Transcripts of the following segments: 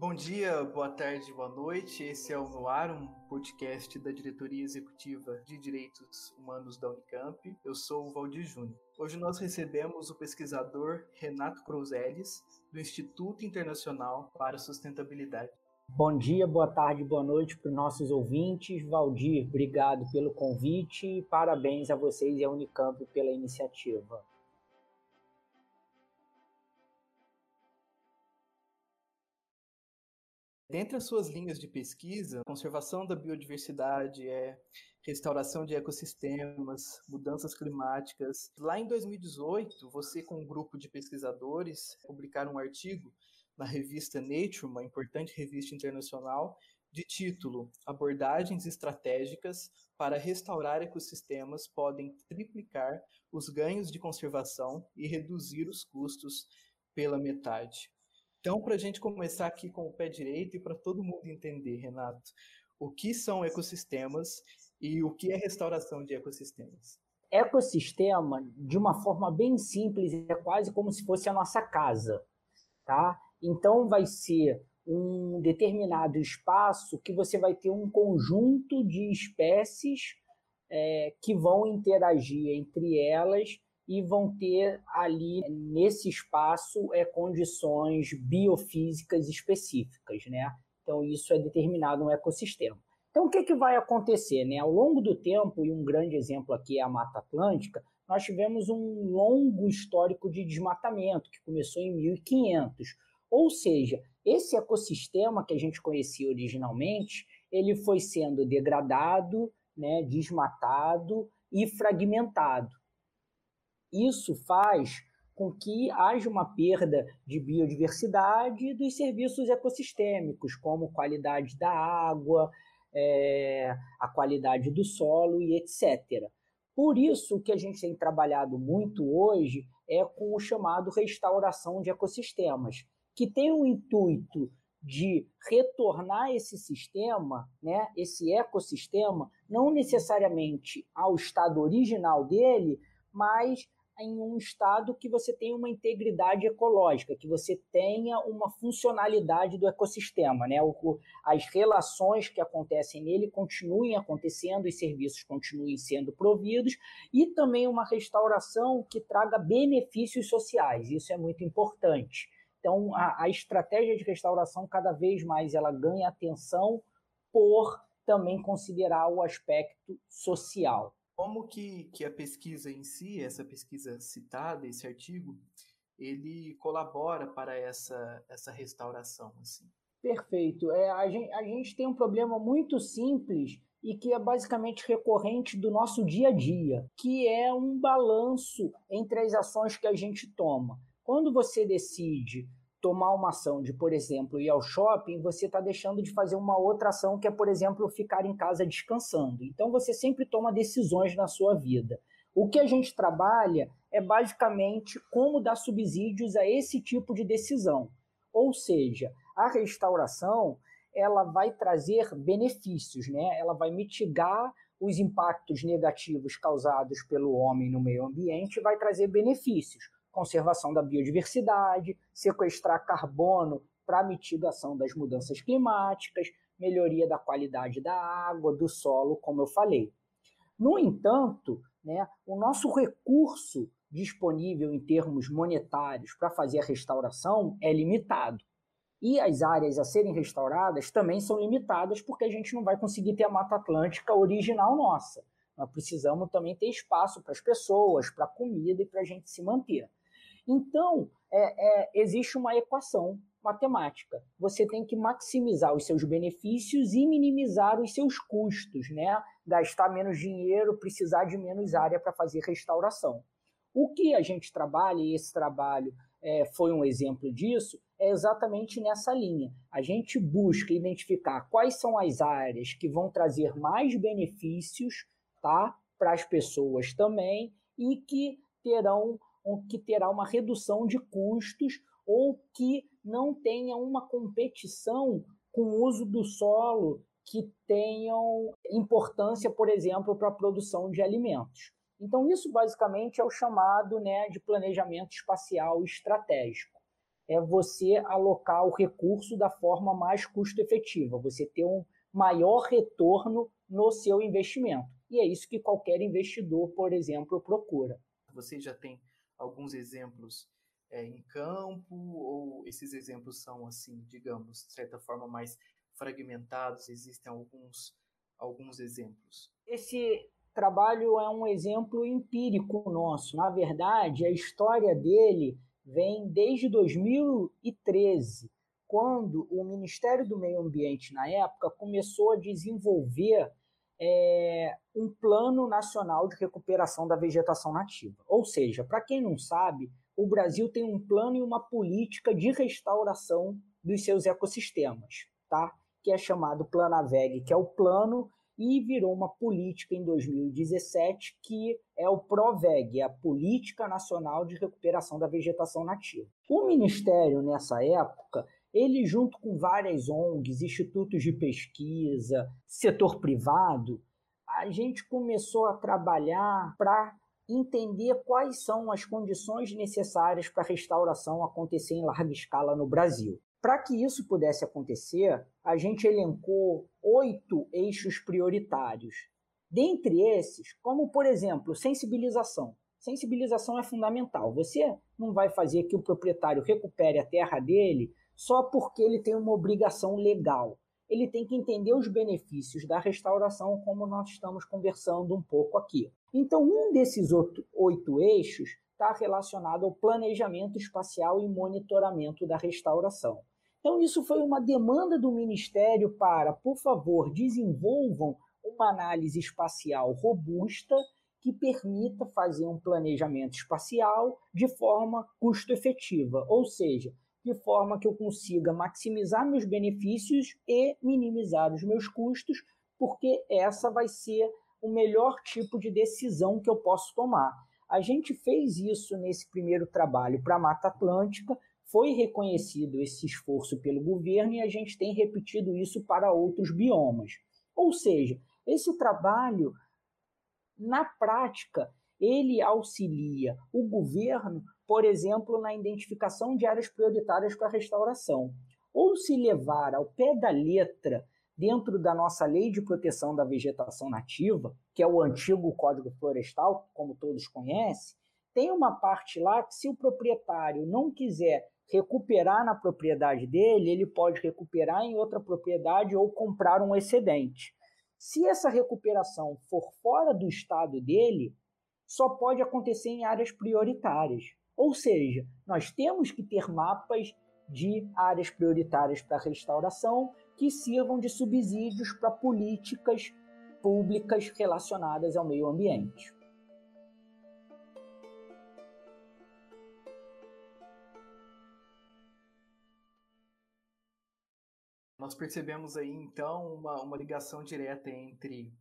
Bom dia, boa tarde, boa noite. Esse é o Noar, um podcast da Diretoria Executiva de Direitos Humanos da Unicamp. Eu sou o Valdir Júnior. Hoje nós recebemos o pesquisador Renato Crouseles, do Instituto Internacional para a Sustentabilidade. Bom dia, boa tarde, boa noite para os nossos ouvintes. Valdir, obrigado pelo convite e parabéns a vocês e à Unicamp pela iniciativa. Dentre as suas linhas de pesquisa, conservação da biodiversidade, é restauração de ecossistemas, mudanças climáticas. Lá em 2018, você com um grupo de pesquisadores publicaram um artigo na revista Nature, uma importante revista internacional, de título Abordagens estratégicas para restaurar ecossistemas podem triplicar os ganhos de conservação e reduzir os custos pela metade. Então, para a gente começar aqui com o pé direito e para todo mundo entender, Renato, o que são ecossistemas e o que é restauração de ecossistemas? Ecossistema, de uma forma bem simples, é quase como se fosse a nossa casa, tá? Então, vai ser um determinado espaço que você vai ter um conjunto de espécies é, que vão interagir entre elas e vão ter ali nesse espaço é, condições biofísicas específicas, né? Então isso é determinado no ecossistema. Então o que, que vai acontecer, né? Ao longo do tempo, e um grande exemplo aqui é a Mata Atlântica, nós tivemos um longo histórico de desmatamento que começou em 1500. Ou seja, esse ecossistema que a gente conhecia originalmente, ele foi sendo degradado, né, desmatado e fragmentado. Isso faz com que haja uma perda de biodiversidade dos serviços ecossistêmicos, como qualidade da água, é, a qualidade do solo e etc. Por isso, o que a gente tem trabalhado muito hoje é com o chamado restauração de ecossistemas, que tem o intuito de retornar esse sistema, né, esse ecossistema, não necessariamente ao estado original dele, mas em um estado que você tenha uma integridade ecológica, que você tenha uma funcionalidade do ecossistema, né? as relações que acontecem nele continuem acontecendo, os serviços continuem sendo providos e também uma restauração que traga benefícios sociais. Isso é muito importante. Então, a, a estratégia de restauração cada vez mais ela ganha atenção por também considerar o aspecto social. Como que, que a pesquisa em si, essa pesquisa citada, esse artigo, ele colabora para essa, essa restauração? Assim? Perfeito. É, a, gente, a gente tem um problema muito simples e que é basicamente recorrente do nosso dia a dia, que é um balanço entre as ações que a gente toma. Quando você decide tomar uma ação de, por exemplo, ir ao shopping, você está deixando de fazer uma outra ação que é, por exemplo, ficar em casa descansando. Então você sempre toma decisões na sua vida. O que a gente trabalha é basicamente como dar subsídios a esse tipo de decisão. Ou seja, a restauração ela vai trazer benefícios, né? Ela vai mitigar os impactos negativos causados pelo homem no meio ambiente, vai trazer benefícios conservação da biodiversidade, sequestrar carbono para mitigação das mudanças climáticas, melhoria da qualidade da água, do solo, como eu falei. No entanto, né, o nosso recurso disponível em termos monetários para fazer a restauração é limitado. E as áreas a serem restauradas também são limitadas porque a gente não vai conseguir ter a Mata Atlântica original nossa. Nós precisamos também ter espaço para as pessoas, para a comida e para a gente se manter. Então, é, é, existe uma equação matemática. Você tem que maximizar os seus benefícios e minimizar os seus custos, né? Gastar menos dinheiro, precisar de menos área para fazer restauração. O que a gente trabalha, e esse trabalho é, foi um exemplo disso, é exatamente nessa linha. A gente busca identificar quais são as áreas que vão trazer mais benefícios tá, para as pessoas também e que terão que terá uma redução de custos ou que não tenha uma competição com o uso do solo que tenham importância, por exemplo, para a produção de alimentos. Então, isso basicamente é o chamado né, de planejamento espacial estratégico. é você alocar o recurso da forma mais custo efetiva, você ter um maior retorno no seu investimento. E é isso que qualquer investidor, por exemplo, procura. Você já tem alguns exemplos é, em campo ou esses exemplos são assim, digamos, de certa forma mais fragmentados? Existem alguns alguns exemplos? Esse trabalho é um exemplo empírico nosso. Na verdade, a história dele vem desde 2013, quando o Ministério do Meio Ambiente, na época, começou a desenvolver é, um plano nacional de recuperação da vegetação nativa. Ou seja, para quem não sabe, o Brasil tem um plano e uma política de restauração dos seus ecossistemas, tá? que é chamado Planaveg, que é o plano, e virou uma política em 2017, que é o PROVEG, a Política Nacional de Recuperação da Vegetação Nativa. O Ministério, nessa época, ele, junto com várias ONGs, institutos de pesquisa, setor privado, a gente começou a trabalhar para entender quais são as condições necessárias para a restauração acontecer em larga escala no Brasil. Para que isso pudesse acontecer, a gente elencou oito eixos prioritários. Dentre esses, como por exemplo, sensibilização. Sensibilização é fundamental. Você não vai fazer que o proprietário recupere a terra dele só porque ele tem uma obrigação legal. Ele tem que entender os benefícios da restauração, como nós estamos conversando um pouco aqui. Então, um desses oito eixos está relacionado ao planejamento espacial e monitoramento da restauração. Então, isso foi uma demanda do Ministério para, por favor, desenvolvam uma análise espacial robusta que permita fazer um planejamento espacial de forma custo efetiva, ou seja, de forma que eu consiga maximizar meus benefícios e minimizar os meus custos, porque essa vai ser o melhor tipo de decisão que eu posso tomar. A gente fez isso nesse primeiro trabalho para a Mata Atlântica, foi reconhecido esse esforço pelo governo e a gente tem repetido isso para outros biomas. Ou seja, esse trabalho, na prática, ele auxilia o governo, por exemplo, na identificação de áreas prioritárias para restauração. Ou se levar ao pé da letra, dentro da nossa lei de proteção da vegetação nativa, que é o antigo Código Florestal, como todos conhecem, tem uma parte lá que, se o proprietário não quiser recuperar na propriedade dele, ele pode recuperar em outra propriedade ou comprar um excedente. Se essa recuperação for fora do estado dele, só pode acontecer em áreas prioritárias. Ou seja, nós temos que ter mapas de áreas prioritárias para restauração que sirvam de subsídios para políticas públicas relacionadas ao meio ambiente. Nós percebemos aí, então, uma, uma ligação direta entre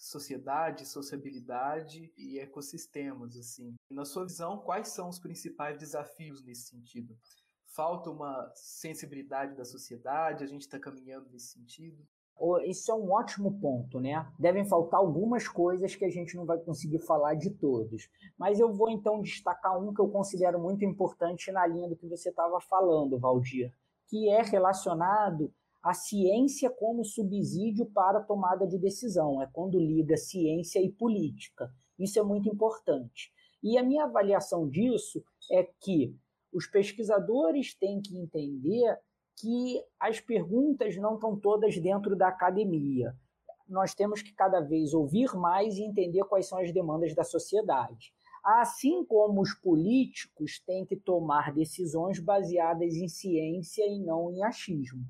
sociedade, sociabilidade e ecossistemas, assim. Na sua visão, quais são os principais desafios nesse sentido? Falta uma sensibilidade da sociedade? A gente está caminhando nesse sentido? Isso é um ótimo ponto, né? Devem faltar algumas coisas que a gente não vai conseguir falar de todos. Mas eu vou então destacar um que eu considero muito importante na linha do que você estava falando, Valdir, que é relacionado a ciência como subsídio para a tomada de decisão, é quando liga ciência e política. Isso é muito importante. E a minha avaliação disso é que os pesquisadores têm que entender que as perguntas não estão todas dentro da academia. Nós temos que cada vez ouvir mais e entender quais são as demandas da sociedade. Assim como os políticos têm que tomar decisões baseadas em ciência e não em achismo.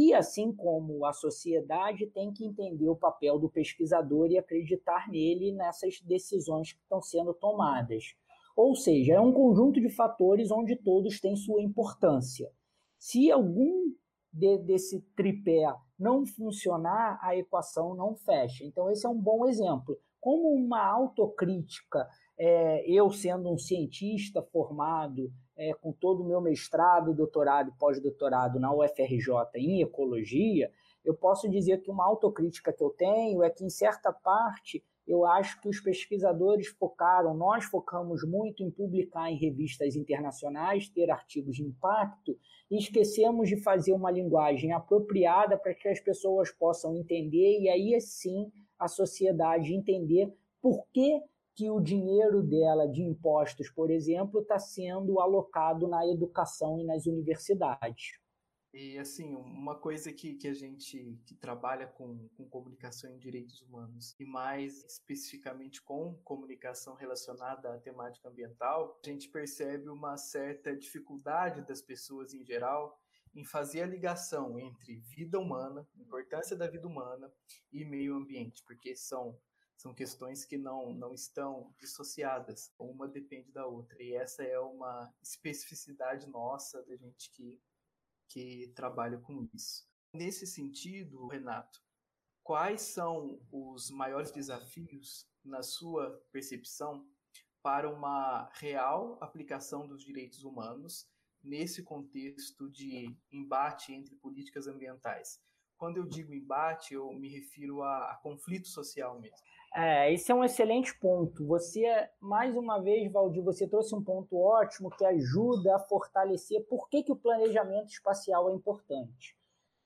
E assim como a sociedade tem que entender o papel do pesquisador e acreditar nele nessas decisões que estão sendo tomadas. Ou seja, é um conjunto de fatores onde todos têm sua importância. Se algum de, desse tripé não funcionar, a equação não fecha. Então, esse é um bom exemplo. Como uma autocrítica, é, eu sendo um cientista formado é, com todo o meu mestrado, doutorado e pós-doutorado na UFRJ em ecologia, eu posso dizer que uma autocrítica que eu tenho é que, em certa parte, eu acho que os pesquisadores focaram, nós focamos muito em publicar em revistas internacionais, ter artigos de impacto, e esquecemos de fazer uma linguagem apropriada para que as pessoas possam entender e aí sim a sociedade entender por que, que o dinheiro dela de impostos, por exemplo, está sendo alocado na educação e nas universidades. E assim, uma coisa que, que a gente que trabalha com, com comunicação em direitos humanos e mais especificamente com comunicação relacionada à temática ambiental, a gente percebe uma certa dificuldade das pessoas em geral em fazer a ligação entre vida humana, importância da vida humana e meio ambiente, porque são são questões que não, não estão dissociadas, uma depende da outra. E essa é uma especificidade nossa da gente que que trabalha com isso. Nesse sentido, Renato, quais são os maiores desafios, na sua percepção, para uma real aplicação dos direitos humanos nesse contexto de embate entre políticas ambientais? Quando eu digo embate, eu me refiro a, a conflito social mesmo. É, esse é um excelente ponto. Você, mais uma vez, Valdir, você trouxe um ponto ótimo que ajuda a fortalecer por que, que o planejamento espacial é importante.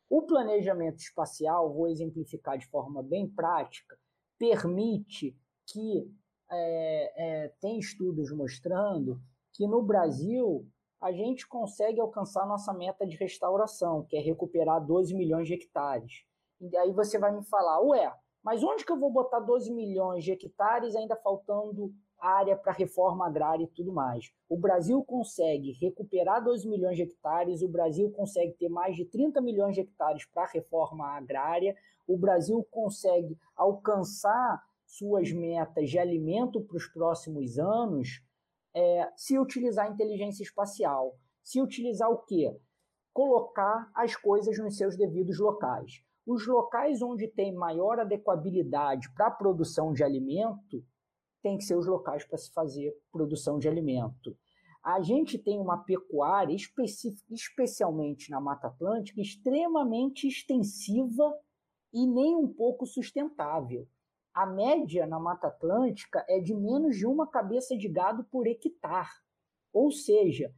O planejamento espacial, vou exemplificar de forma bem prática, permite que é, é, tem estudos mostrando que no Brasil a gente consegue alcançar nossa meta de restauração, que é recuperar 12 milhões de hectares. E aí você vai me falar, ué, mas onde que eu vou botar 12 milhões de hectares ainda faltando área para reforma agrária e tudo mais? O Brasil consegue recuperar 12 milhões de hectares, o Brasil consegue ter mais de 30 milhões de hectares para reforma agrária, o Brasil consegue alcançar suas metas de alimento para os próximos anos é, se utilizar inteligência espacial. Se utilizar o quê? Colocar as coisas nos seus devidos locais. Os locais onde tem maior adequabilidade para a produção de alimento tem que ser os locais para se fazer produção de alimento. A gente tem uma pecuária, especialmente na Mata Atlântica, extremamente extensiva e nem um pouco sustentável. A média na Mata Atlântica é de menos de uma cabeça de gado por hectare. Ou seja,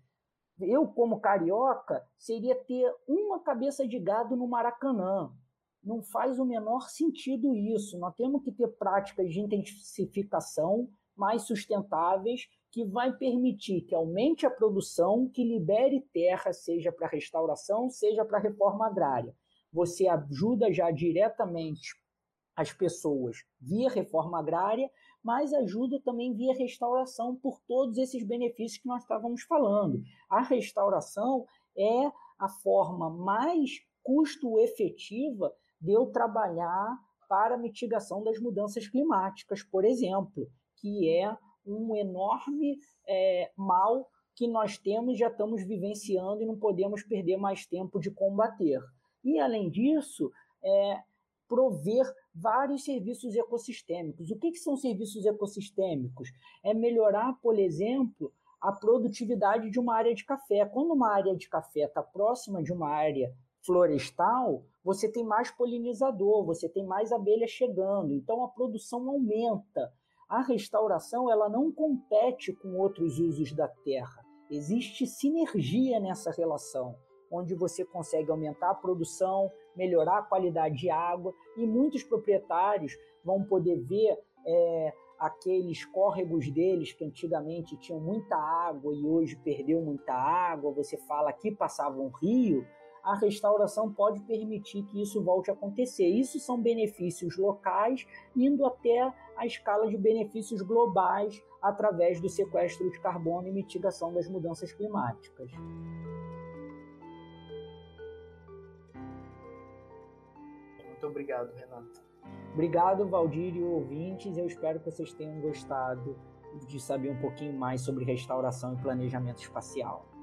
eu, como carioca, seria ter uma cabeça de gado no Maracanã, não faz o menor sentido isso. Nós temos que ter práticas de intensificação mais sustentáveis que vai permitir que aumente a produção, que libere terra, seja para restauração, seja para reforma agrária. Você ajuda já diretamente as pessoas via reforma agrária, mas ajuda também via restauração por todos esses benefícios que nós estávamos falando. A restauração é a forma mais custo efetiva de eu trabalhar para a mitigação das mudanças climáticas, por exemplo, que é um enorme é, mal que nós temos, já estamos vivenciando e não podemos perder mais tempo de combater. E, além disso, é, prover vários serviços ecossistêmicos. O que, que são serviços ecossistêmicos? É melhorar, por exemplo, a produtividade de uma área de café. Quando uma área de café está próxima de uma área florestal, você tem mais polinizador, você tem mais abelhas chegando, então a produção aumenta. A restauração ela não compete com outros usos da terra. Existe sinergia nessa relação, onde você consegue aumentar a produção, melhorar a qualidade de água e muitos proprietários vão poder ver é, aqueles córregos deles que antigamente tinham muita água e hoje perdeu muita água. Você fala que passava um rio, a restauração pode permitir que isso volte a acontecer. Isso são benefícios locais, indo até a escala de benefícios globais através do sequestro de carbono e mitigação das mudanças climáticas. Muito obrigado, Renato. Obrigado, Valdir e ouvintes. Eu espero que vocês tenham gostado de saber um pouquinho mais sobre restauração e planejamento espacial.